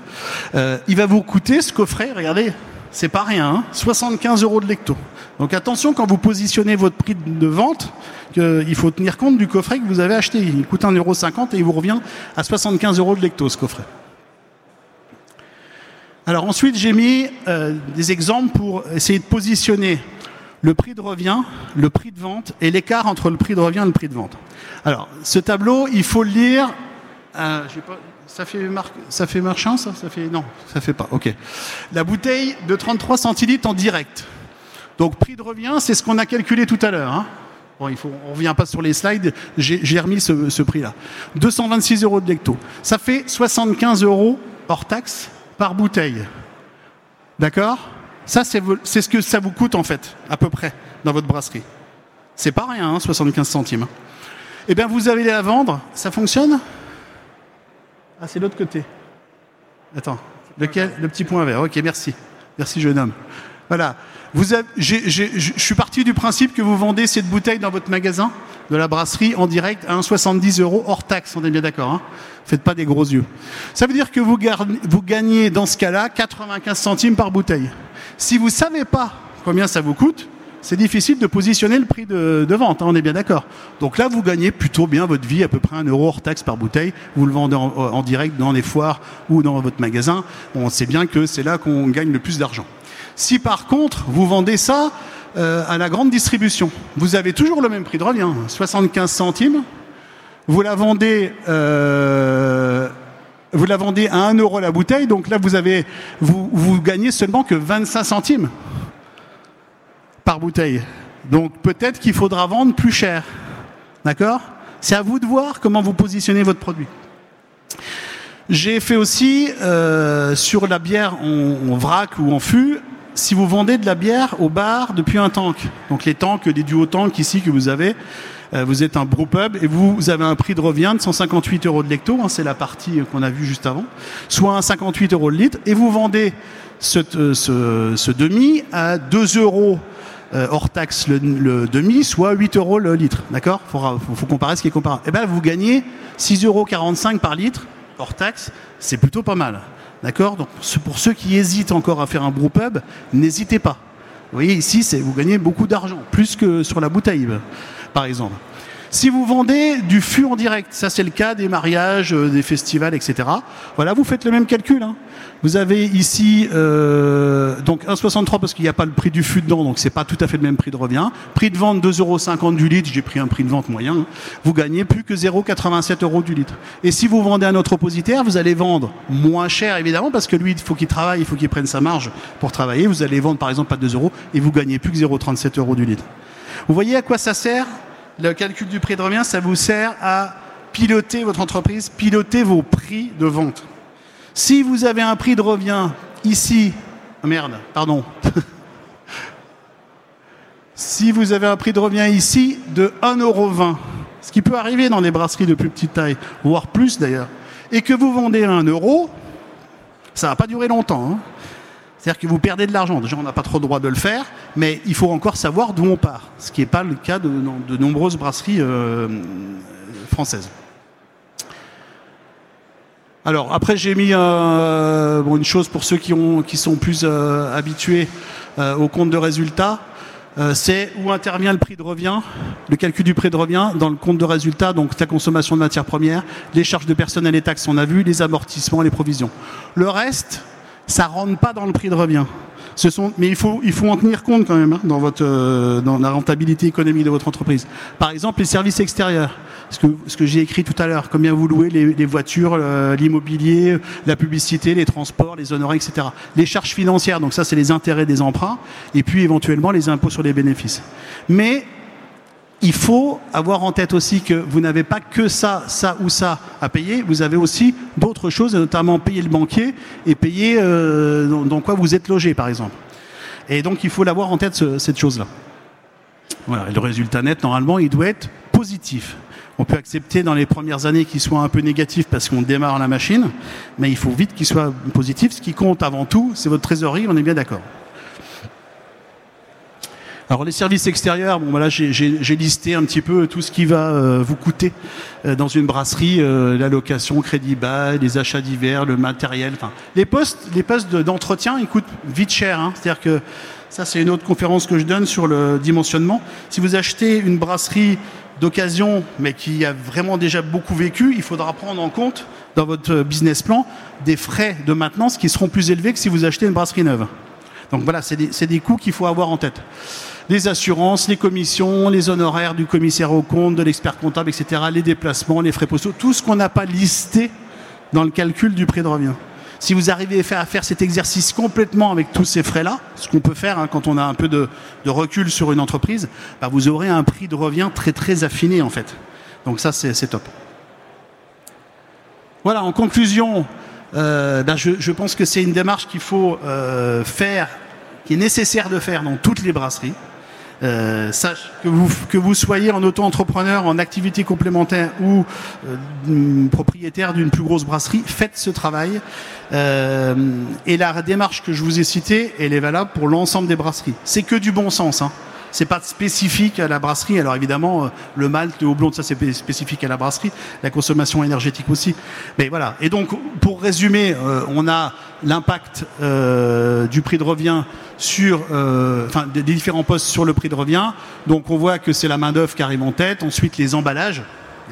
Euh, il va vous coûter, ce coffret, regardez, c'est pas rien, 75 hein, euros de lecto. Donc attention quand vous positionnez votre prix de vente, il faut tenir compte du coffret que vous avez acheté. Il coûte 1,50€ et il vous revient à 75 euros de lecto, ce coffret. Alors ensuite, j'ai mis euh, des exemples pour essayer de positionner le prix de revient, le prix de vente et l'écart entre le prix de revient et le prix de vente. Alors, ce tableau, il faut le lire. Euh, ça fait marchand, ça, ça fait non, ça fait pas. Ok. La bouteille de 33 centilitres en direct. Donc prix de revient, c'est ce qu'on a calculé tout à l'heure. Hein. Bon, il faut, on revient pas sur les slides. J'ai remis ce, ce prix-là. 226 euros de lecto. Ça fait 75 euros hors taxe par bouteille. D'accord? Ça, c'est ce que ça vous coûte en fait, à peu près, dans votre brasserie. C'est pas rien, 75 hein, centimes. Eh bien, vous avez les à vendre. Ça fonctionne? Ah, c'est l'autre côté. Attends. Lequel? Le petit point vert. Ok, merci. Merci, jeune homme. Voilà. Je suis parti du principe que vous vendez cette bouteille dans votre magasin de la brasserie en direct à 1,70 euros hors taxe. On est bien d'accord. Hein Faites pas des gros yeux. Ça veut dire que vous, gagnez dans ce cas-là 95 centimes par bouteille. Si vous savez pas combien ça vous coûte, c'est difficile de positionner le prix de, vente, hein, on est bien d'accord. Donc là, vous gagnez plutôt bien votre vie, à peu près un euro hors taxe par bouteille. Vous le vendez en, direct dans les foires ou dans votre magasin. On sait bien que c'est là qu'on gagne le plus d'argent. Si par contre, vous vendez ça euh, à la grande distribution, vous avez toujours le même prix de revient, 75 centimes vous la vendez, euh, à 1 euro la bouteille, donc là vous avez, vous, vous gagnez seulement que 25 centimes par bouteille. Donc peut-être qu'il faudra vendre plus cher. D'accord? C'est à vous de voir comment vous positionnez votre produit. J'ai fait aussi euh, sur la bière en, vrac ou en fût, si vous vendez de la bière au bar depuis un tank, donc les tanks, des duo tanks ici que vous avez, euh, vous êtes un pub et vous, avez un prix de revient de 158 euros de lecto, hein, c'est la partie qu'on a vue juste avant, soit un 58 euros le litre, et vous vendez ce, euh, demi à 2 euros euh, hors taxe le, demi, soit 8 euros le litre. D'accord? Il faut, comparer ce qui est comparable. Eh bien, vous gagnez 6,45 euros par litre hors taxe. C'est plutôt pas mal. D'accord Donc, pour ceux qui hésitent encore à faire un pub, n'hésitez pas. Vous voyez, ici, vous gagnez beaucoup d'argent, plus que sur la bouteille par exemple. Si vous vendez du fût en direct, ça c'est le cas des mariages, euh, des festivals, etc. Voilà, vous faites le même calcul. Hein. Vous avez ici euh, donc 1,63 parce qu'il n'y a pas le prix du fût dedans, donc c'est pas tout à fait le même prix de revient. Prix de vente 2,50 euros du litre, j'ai pris un prix de vente moyen. Hein. Vous gagnez plus que 0,87 euros du litre. Et si vous vendez à notre oppositaire, vous allez vendre moins cher évidemment parce que lui il faut qu'il travaille, il faut qu'il prenne sa marge pour travailler. Vous allez vendre par exemple à 2 euros et vous gagnez plus que 0,37 euros du litre. Vous voyez à quoi ça sert Le calcul du prix de revient, ça vous sert à piloter votre entreprise, piloter vos prix de vente. Si vous avez un prix de revient ici, avez un prix de revient ici de 1,20€, ce qui peut arriver dans les brasseries de plus petite taille, voire plus d'ailleurs, et que vous vendez à 1 euro, ça va pas durer longtemps. Hein. C'est-à-dire que vous perdez de l'argent. Déjà, on n'a pas trop le droit de le faire, mais il faut encore savoir d'où on part, ce qui n'est pas le cas de, nombreuses brasseries euh, françaises. Alors, après, j'ai mis euh, une chose pour ceux qui, ont, qui sont plus euh, habitués au compte de résultat. c'est où intervient le prix de revient, le calcul du prix de revient dans le compte de résultat, donc la consommation de matières premières, les charges de personnel et taxes, on a vu, les amortissements, les provisions. Le reste, ça rentre pas dans le prix de revient. Ce sont, mais il faut, il faut en tenir compte quand même hein, dans, votre, euh, dans la rentabilité économique de votre entreprise. Par exemple, les services extérieurs. ce que, ce que j'ai écrit tout à l'heure, combien vous louez les, voitures, euh, l'immobilier, la publicité, les transports, les honoraires, etc. Les charges financières, donc ça c'est les intérêts des emprunts, et puis éventuellement les impôts sur les bénéfices. Mais il faut avoir en tête aussi que vous n'avez pas que ça, ça ou ça à payer, vous avez aussi d'autres choses, notamment payer le banquier et payer euh, dans, quoi vous êtes logé, par exemple. Et donc il faut l'avoir en tête, cette chose-là. Voilà, et le résultat net, normalement, il doit être positif. On peut accepter dans les premières années qu'il soit un peu négatif parce qu'on démarre la machine, mais il faut vite qu'il soit positif. Ce qui compte avant tout, c'est votre trésorerie, on est bien d'accord. Alors les services extérieurs, bon voilà, j'ai listé un petit peu tout ce qui va euh, vous coûter euh, dans une brasserie, euh, la location, crédit bas, les achats divers, le matériel, les postes, d'entretien, ils coûtent vite cher. Hein. C'est-à-dire que ça c'est une autre conférence que je donne sur le dimensionnement. Si vous achetez une brasserie d'occasion, mais qui a vraiment déjà beaucoup vécu, il faudra prendre en compte dans votre business plan des frais de maintenance qui seront plus élevés que si vous achetez une brasserie neuve. Donc voilà, c'est des, coûts qu'il faut avoir en tête les assurances, les commissions, les honoraires du commissaire au compte, de l'expert comptable, etc., les déplacements, les frais postaux, tout ce qu'on n'a pas listé dans le calcul du prix de revient. Si vous arrivez à faire, cet exercice complètement avec tous ces frais-là, ce qu'on peut faire hein, quand on a un peu de, recul sur une entreprise, bah, vous aurez un prix de revient très très affiné en fait. Donc ça c'est top. Voilà, en conclusion, euh, bah, je, pense que c'est une démarche qu'il faut euh, faire, qui est nécessaire de faire dans toutes les brasseries. Euh, sache que vous, que vous soyez en auto-entrepreneur, en activité complémentaire ou euh, propriétaire d'une plus grosse brasserie, faites ce travail. Euh, et la démarche que je vous ai citée, elle est valable pour l'ensemble des brasseries. C'est que du bon sens. Hein c'est pas spécifique à la brasserie. Alors évidemment, euh, le malt, le houblon, ça c'est spécifique à la brasserie, la consommation énergétique aussi. Mais voilà. Et donc, pour résumer, euh, on a l'impact euh, du prix de revient sur, enfin, des différents postes sur le prix de revient. Donc, on voit que c'est la main d'œuvre qui arrive en tête. Ensuite, les emballages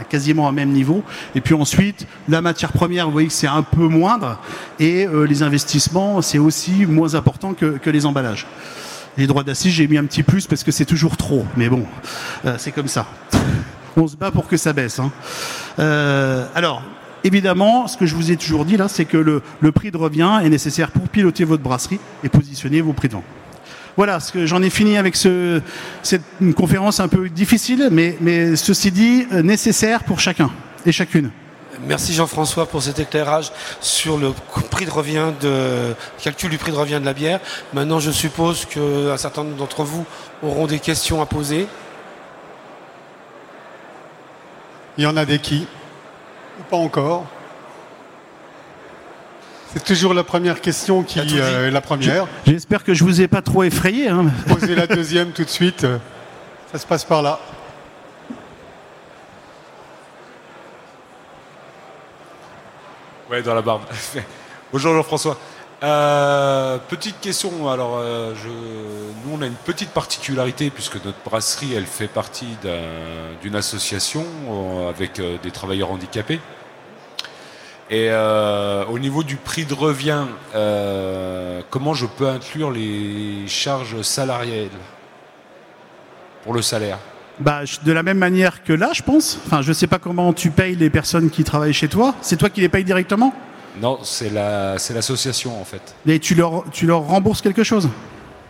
quasiment au même niveau. Et puis ensuite, la matière première, vous voyez que c'est un peu moindre. Et les investissements, c'est aussi moins important que, que les emballages. Les droits d'assises, j'ai mis un petit plus parce que c'est toujours trop. Mais bon, euh, c'est comme ça. On se bat pour que ça baisse. Hein. Euh, alors, évidemment, ce que je vous ai toujours dit là, c'est que le, prix de revient est nécessaire pour piloter votre brasserie et positionner vos prix de vente. Voilà, ce que j'en ai fini avec ce, cette conférence un peu difficile, mais, mais ceci dit, euh, nécessaire pour chacun et chacune. Merci Jean-François pour cet éclairage sur le prix de revient de calcul du prix de revient de la bière. Maintenant, je suppose qu'un certain nombre d'entre vous auront des questions à poser. Il y en a des qui? Ou pas encore c'est toujours la première question qui euh, est la première. J'espère que je vous ai pas trop effrayé. Hein. Posez la deuxième tout de suite. Ça se passe par là. Ouais, dans la barbe. Bonjour Jean-François. Euh, petite question. Alors, euh, je, nous, on a une petite particularité puisque notre brasserie, elle fait partie d'une association euh, avec des travailleurs handicapés. Et au niveau du prix de revient, comment je peux inclure les charges salariales pour le salaire? Bah, de la même manière que là, je pense. Enfin, je sais pas comment tu payes les personnes qui travaillent chez toi. C'est toi qui les payes directement? Non, c'est la, c'est l'association en fait. Et tu leur, tu leur rembourses quelque chose?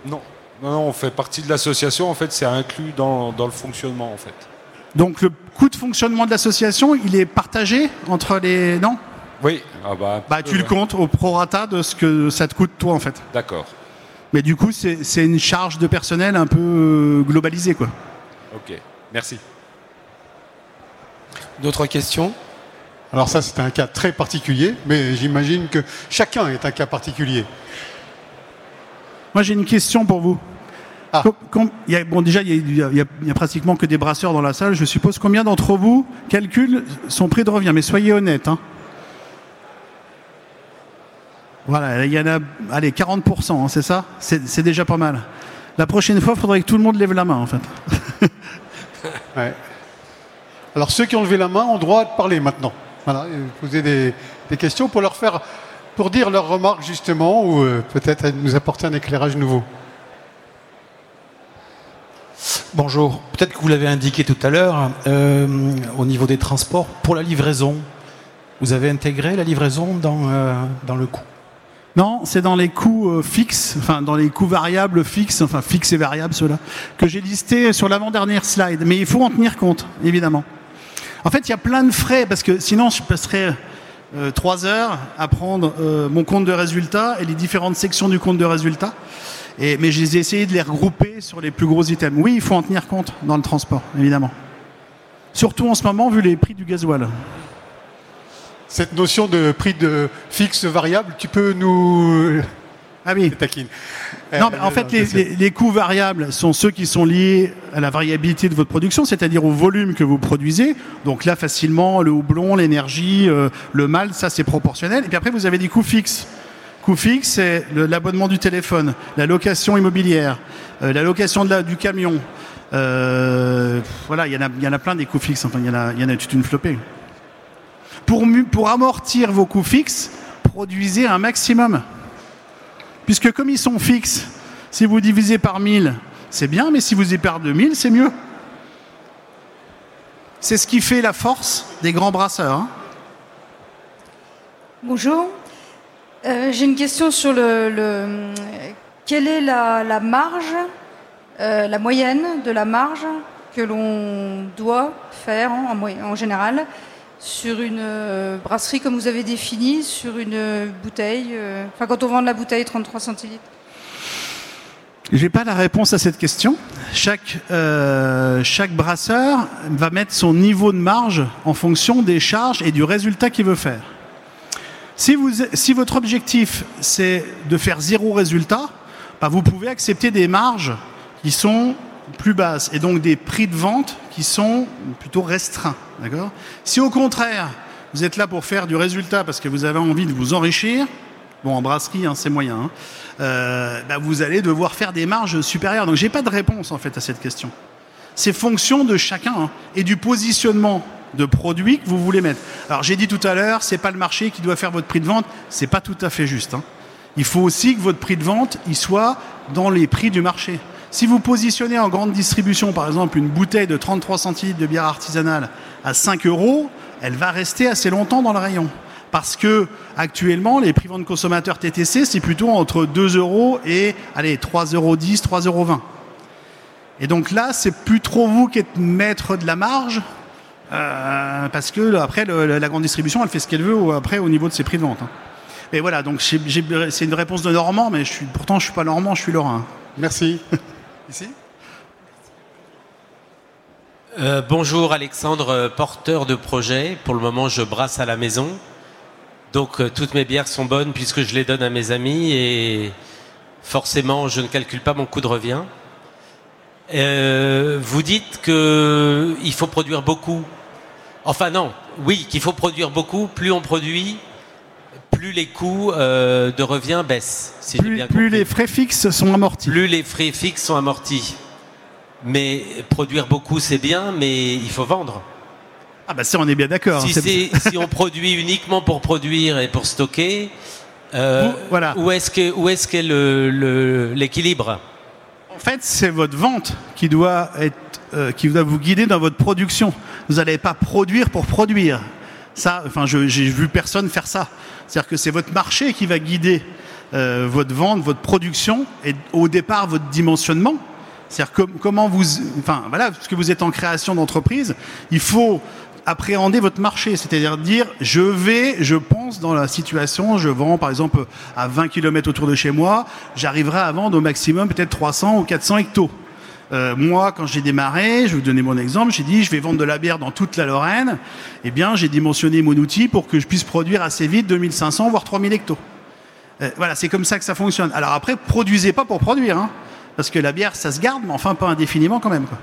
Non. non. on fait partie de l'association. En fait, c'est inclus dans, dans le fonctionnement en fait. Donc le coût de fonctionnement de l'association, il est partagé entre les non? Oui. Ah bah, bah tu le comptes au prorata de ce que ça te coûte toi en fait. D'accord. Mais du coup, c'est, c'est une charge de personnel un peu euh, globalisée quoi. Ok, merci. D'autres questions? Alors ça, c'est un cas très particulier, mais j'imagine que chacun est un cas particulier. Moi, j'ai une question pour vous. Ah. bon, déjà, il n'y a, pratiquement que des brasseurs dans la salle. Je suppose combien d'entre vous calculent son prix de revient? Mais soyez honnête. Hein. Voilà, il y en a, allez, 40%, hein, c'est ça? C'est déjà pas mal. La prochaine fois, il faudrait que tout le monde lève la main, en fait. Alors, ceux qui ont levé la main ont droit de parler maintenant. Voilà, poser des, questions pour leur faire, pour dire leurs remarques justement, ou euh, peut-être nous apporter un éclairage nouveau. Bonjour. Peut-être que vous l'avez indiqué tout à l'heure, euh, au niveau des transports, pour la livraison, vous avez intégré la livraison dans, euh, dans le coût? Non, c'est dans les coûts euh, fixes, enfin dans les coûts variables fixes, enfin fixes et variables ceux-là, que j'ai listé sur l'avant-dernière slide. Mais il faut en tenir compte, évidemment. En fait, il y a plein de frais, parce que sinon je passerais euh, trois heures à prendre euh, mon compte de résultat et les différentes sections du compte de résultat. Mais j'ai essayé de les regrouper sur les plus gros items. Oui, il faut en tenir compte dans le transport, évidemment. Surtout en ce moment, vu les prix du gasoil. Cette notion de prix de fixe variable, tu peux nous Ah oui. Non, mais en fait, les, les- les coûts variables sont ceux qui sont liés à la variabilité de votre production, c'est-à-dire au volume que vous produisez. Donc là, facilement, le houblon, l'énergie, euh, le malt, ça c'est proportionnel. Et puis après, vous avez des coûts fixes. Coûts fixes, c'est l'abonnement du téléphone, la location immobilière, euh, la location de la- du camion. Euh, voilà, il y, en a- y en a plein des coûts fixes. Enfin, il y en a, y en a toute une flopée. Pour, amortir vos coûts fixes, produisez un maximum. Puisque comme ils sont fixes, si vous divisez par 1000, c'est bien, mais si vous y perdez 2000, c'est mieux. C'est ce qui fait la force des grands brasseurs. hein. Bonjour. Euh, J'ai une question sur le, le- quelle est la, marge, euh, la moyenne de la marge que l'on doit faire en général sur une euh, brasserie comme vous avez défini, sur une bouteille, euh, enfin quand on vend de la bouteille 33 centilitres. J'ai pas la réponse à cette question. Chaque, euh, brasseur va mettre son niveau de marge en fonction des charges et du résultat qu'il veut faire. Si votre objectif c'est de faire zéro résultat, bah, vous pouvez accepter des marges qui sont plus basses et donc des prix de vente qui sont plutôt restreints. D'accord Si au contraire, vous êtes là pour faire du résultat parce que vous avez envie de vous enrichir, bon en brasserie hein, c'est moyen, hein, euh, bah, vous allez devoir faire des marges supérieures. Donc j'ai pas de réponse en fait à cette question. C'est fonction de chacun hein, et du positionnement de produit que vous voulez mettre. Alors j'ai dit tout à l'heure, c'est pas le marché qui doit faire votre prix de vente, c'est pas tout à fait juste. Il faut aussi que votre prix de vente soit dans les prix du marché. Si vous positionnez en grande distribution, par exemple, une bouteille de 33 centilitres de bière artisanale à 5 euros, elle va rester assez longtemps dans le rayon. Parce que actuellement, les prix vente consommateurs TTC, c'est plutôt entre 2 euros et allez, 3,10 euros, 3,20 euros. Et donc là, c'est plus trop vous qui êtes maître de la marge, euh, parce que après, le- la grande distribution, elle fait ce qu'elle veut après au niveau de ses prix de vente. hein. Mais voilà, donc c'est une réponse de Normand, mais je suis, pourtant je suis pas Normand, je suis Lorrain. Merci. Euh, bonjour Alexandre, euh, porteur de projet. Pour le moment, je brasse à la maison. Donc euh, toutes mes bières sont bonnes puisque je les donne à mes amis et forcément, je ne calcule pas mon coût de revient. Vous dites que il faut produire beaucoup. Enfin non, oui, qu'il faut produire beaucoup. Plus on produit, plus les coûts euh, de revient baissent. Si Plus, bien plus compris. les frais fixes sont amortis. Plus les frais fixes sont amortis. Mais produire beaucoup, c'est bien, mais il faut vendre. Ah bah ça, on est bien d'accord. Si, c'est- si on produit uniquement pour produire et pour stocker, euh, Vous- voilà. où est-ce que où est-ce qu'est le- le- l'équilibre? En fait, c'est votre vente qui doit être, euh, qui doit vous guider dans votre production. Vous n'allez pas produire pour produire. Ça, enfin, j'ai vu personne faire ça. C'est-à-dire que c'est votre marché qui va guider euh, votre vente, votre production et au départ votre dimensionnement. C'est-à-dire com- comment vous, enfin voilà, parce que vous êtes en création d'entreprise, il faut appréhender votre marché, c'est-à-dire dire je vais, je pense dans la situation, je vends par exemple à 20 km autour de chez moi, j'arriverai à vendre au maximum peut-être 300 ou 400 hectos. Euh, moi, quand j'ai démarré, je vais vous donner mon exemple, j'ai dit je vais vendre de la bière dans toute la Lorraine. Eh bien, j'ai dimensionné mon outil pour que je puisse produire assez vite 2500 voire 3000 hectos. Euh, voilà, c'est comme ça que ça fonctionne. Alors après, produisez pas pour produire, hein, parce que la bière, ça se garde, mais enfin pas indéfiniment quand même. Quoi.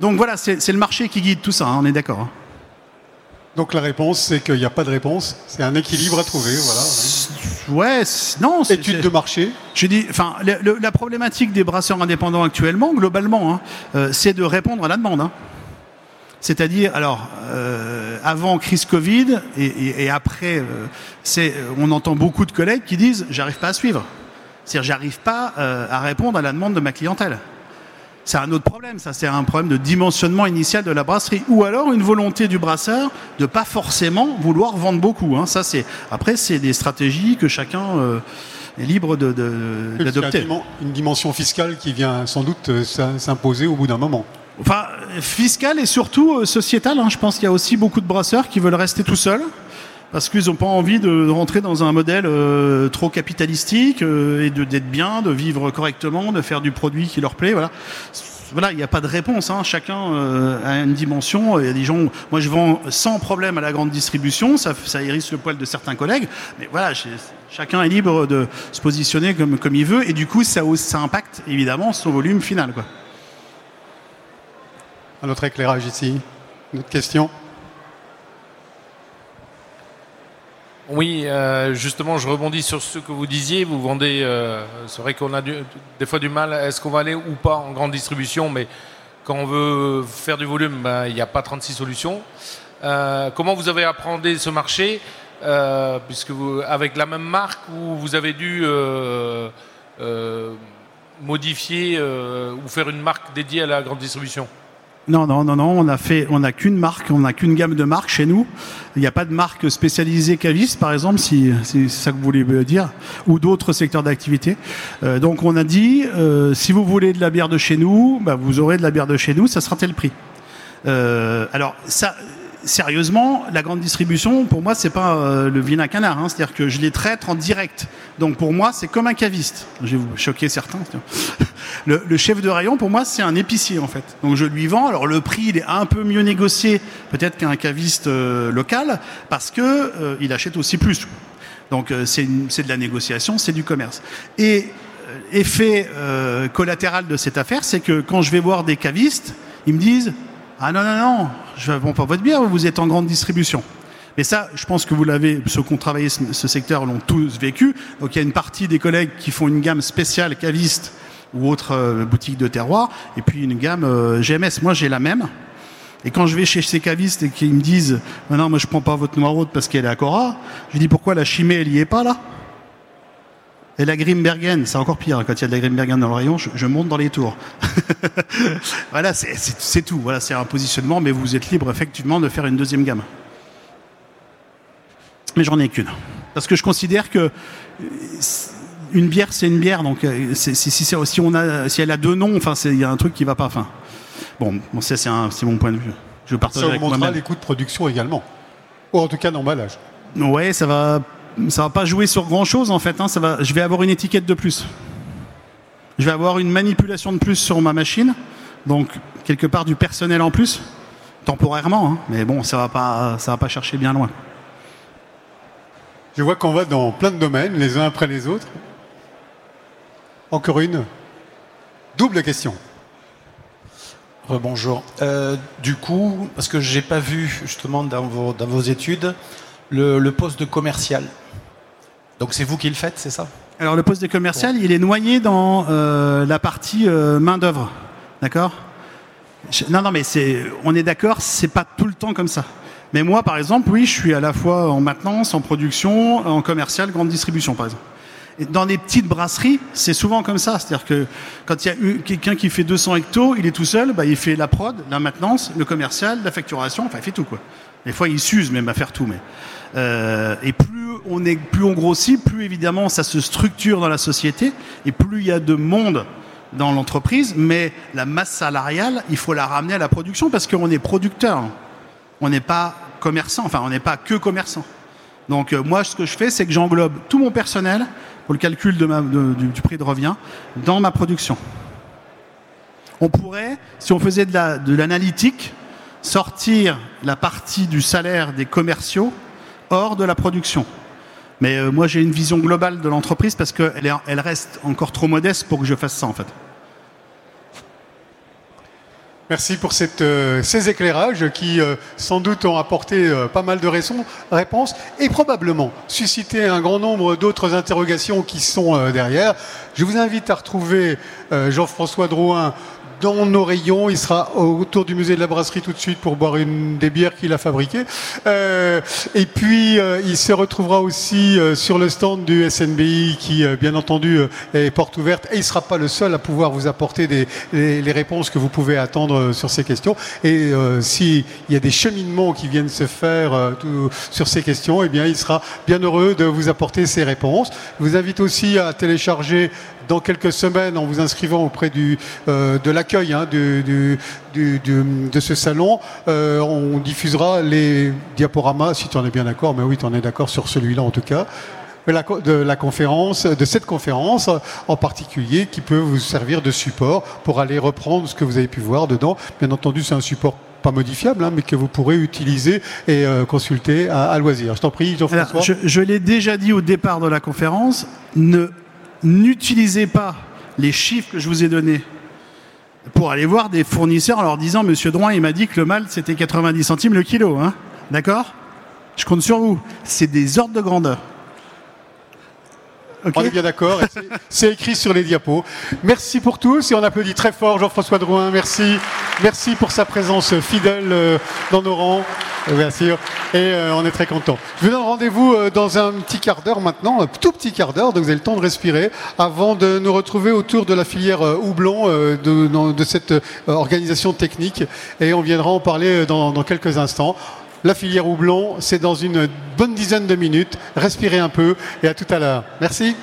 Donc voilà, c'est le marché qui guide tout ça, hein, on est d'accord. hein. Donc la réponse, c'est qu'il n'y a pas de réponse. C'est un équilibre à trouver. Voilà. Ouais, non, c'est- Étude c'est- de marché. Je dis, enfin, la problématique des brasseurs indépendants actuellement, globalement, hein, euh, c'est de répondre à la demande. hein. C'est-à-dire, alors, euh, avant crise Covid et, et- et après, euh, c'est, euh, on entend beaucoup de collègues qui disent, j'arrive pas à suivre. C'est-à-dire, j'arrive pas à répondre à la demande de ma clientèle. C'est un autre problème, ça c'est un problème de dimensionnement initial de la brasserie, ou alors une volonté du brasseur de pas forcément vouloir vendre beaucoup. Hein. Ça c'est après c'est des stratégies que chacun euh, est libre de, de- d'adopter. Une dimension fiscale qui vient sans doute euh, s'im- s'imposer au bout d'un moment. Enfin, fiscal et surtout euh, sociétal. hein. Je pense qu'il y a aussi beaucoup de brasseurs qui veulent rester tout seuls parce qu'ils n'ont pas envie de rentrer dans un modèle euh, trop capitalistique euh, et de d'être bien, de vivre correctement, de faire du produit qui leur plaît. Voilà. Voilà, il n'y a pas de réponse. hein. Chacun euh, a une dimension. Il y a des gens. Moi, je vends sans problème à la grande distribution. Ça, hérisse le poil de certains collègues. Mais voilà, chacun est libre de se positionner comme, comme il veut. Et du coup, ça, ça impacte évidemment son volume final. Quoi. Un autre éclairage ici. Une autre question? Oui, euh, justement, je rebondis sur ce que vous disiez. Vous vendez, euh, c'est vrai qu'on a des fois du mal, est-ce qu'on va aller ou pas en grande distribution, mais quand on veut faire du volume, ben, il n'y a pas 36 solutions. Euh, comment vous avez appréhendé ce marché, puisque avec la même marque, ou vous avez dû modifier ou faire une marque dédiée à la grande distribution Non, non, non, non. On a fait, on n'a qu'une marque, on n'a qu'une gamme de marques chez nous. Il n'y a pas de marque spécialisée caviste, par exemple, si, c'est ça que vous voulez dire, ou d'autres secteurs d'activité. Euh, donc, on a dit, euh, si vous voulez de la bière de chez nous, bah, vous aurez de la bière de chez nous, ça sera tel prix. Euh, alors, ça, sérieusement, la grande distribution, pour moi, c'est pas euh, le vilain canard. Hein, C'est-à-dire que je les traite en direct. Donc, pour moi, c'est comme un caviste. Je vais vous choquer certains. Le, chef de rayon, pour moi, c'est un épicier en fait. Donc je lui vends. Alors le prix, il est un peu mieux négocié peut-être qu'un caviste euh, local parce que euh, il achète aussi plus. Donc c'est de la négociation, c'est du commerce. Et effet collatéral de cette affaire, c'est que quand je vais voir des cavistes, ils me disent ah non non non, je ne vends pas votre bière, vous êtes en grande distribution. Mais ça, je pense que vous l'avez, ceux qui ont travaillé ce, ce secteur l'ont tous vécu. Donc il y a une partie des collègues qui font une gamme spéciale caviste ou autre euh, boutique de terroir, et puis une gamme euh, GMS. Moi, j'ai la même. Et quand je vais chez ces cavistes et qu'ils me disent non, moi je prends pas votre noir haute parce qu'elle est à Cora, je dis pourquoi la chimée elle y est pas là? Et la Grimbergen, c'est encore pire quand il y a de la Grimbergen dans le rayon, je, je monte dans les tours. voilà, c'est- tout. Voilà, c'est un positionnement, mais vous êtes libre effectivement de faire une deuxième gamme. Mais j'en ai qu'une. Parce que je considère que euh, une bière, c'est une bière. Donc, euh, si, si, on a, si elle a deux noms, enfin, il y a un truc qui va pas. Enfin, bon, bon ça, c'est mon point de vue. Je partage Ça augmentera les coûts de production également. Ou en tout cas d'emballage. Ouais, ça va, ça va pas jouer sur grand chose en fait. Hein, ça va, je vais avoir une étiquette de plus. Je vais avoir une manipulation de plus sur ma machine, donc quelque part du personnel en plus, temporairement. hein, mais bon, ça va pas, ça va pas chercher bien loin. Je vois qu'on va dans plein de domaines, les uns après les autres. Encore une. Double question. Rebonjour. Euh, du coup, parce que j'ai pas vu justement dans vos, dans vos études le, le poste de commercial. Donc c'est vous qui le faites, c'est ça? Alors le poste de commercial, il est noyé dans euh, la partie euh, main d'œuvre, d'accord Non, non, mais c'est, on est d'accord, c'est pas tout le temps comme ça. Mais moi, par exemple, oui, je suis à la fois en maintenance, en production, en commercial, grande distribution, par exemple. Et dans les petites brasseries, c'est souvent comme ça. C'est-à-dire que quand il y a quelqu'un qui fait 200 hectos, il est tout seul, bah, il fait la prod, la maintenance, le commercial, la facturation, enfin, il fait tout, quoi. Des fois, il s'use même à faire tout, mais. Euh, et plus on est, plus on grossit, plus évidemment ça se structure dans la société, et plus il y a de monde dans l'entreprise. Mais la masse salariale, il faut la ramener à la production parce qu'on est producteur. On n'est pas commerçant. Enfin, on n'est pas que commerçant. Donc euh, moi, ce que je fais, c'est que j'englobe tout mon personnel pour le calcul du, prix de revient dans ma production. On pourrait, si on faisait de l'analytique, sortir la partie du salaire des commerciaux hors de la production. Mais euh, moi, j'ai une vision globale de l'entreprise parce qu'elle est- elle reste encore trop modeste pour que je fasse ça, en fait. Merci pour euh, ces éclairages qui, euh, sans doute, ont apporté pas mal de réponses et probablement suscité un grand nombre d'autres interrogations qui sont derrière. Je vous invite à retrouver Jean-François Drouin dans nos rayons. Il sera autour du musée de la brasserie tout de suite pour boire une des bières qu'il a fabriquées. Euh, et puis, euh, il se retrouvera aussi euh, sur le stand du SNBI qui, euh, bien entendu, euh, est porte ouverte. Et il ne sera pas le seul à pouvoir vous apporter des, les, les réponses que vous pouvez attendre sur ces questions. Et s'il y a des cheminements qui viennent se faire tout- sur ces questions, eh bien, il sera bien heureux de vous apporter ces réponses. Je vous invite aussi à télécharger dans quelques semaines en vous inscrivant auprès euh, de l'accueil hein, de ce salon. Euh, on diffusera les diaporamas, si tu en es bien d'accord, mais oui, tu en es d'accord sur celui-là en tout cas. De la, conférence, de cette conférence en particulier, qui peut vous servir de support pour aller reprendre ce que vous avez pu voir dedans. Bien entendu, c'est un support pas modifiable, hein, mais que vous pourrez utiliser et euh, consulter à, loisir. Je t'en prie, Jean-François. je je l'ai déjà dit au départ de la conférence, ne n'utilisez pas les chiffres que je vous ai donnés pour aller voir des fournisseurs en leur disant Monsieur Drouin, il m'a dit que le malt c'était 90 centimes le kilo, hein D'accord? Je compte sur vous. C'est des ordres de grandeur. On est bien d'accord. c'est- écrit sur les diapos. Merci pour tous et on applaudit très fort Jean-François Drouin. Merci. Merci pour sa présence fidèle euh, dans nos rangs, bien sûr. Et euh, on est très content. Je vous donne rendez-vous euh, dans un petit quart d'heure maintenant, un tout petit quart d'heure, donc vous avez le temps de respirer avant de nous retrouver autour de la filière houblon de, cette organisation technique. Et on viendra en parler dans quelques instants. La filière houblon, c'est dans une bonne dizaine de minutes. Respirez un peu et à tout à l'heure. Merci.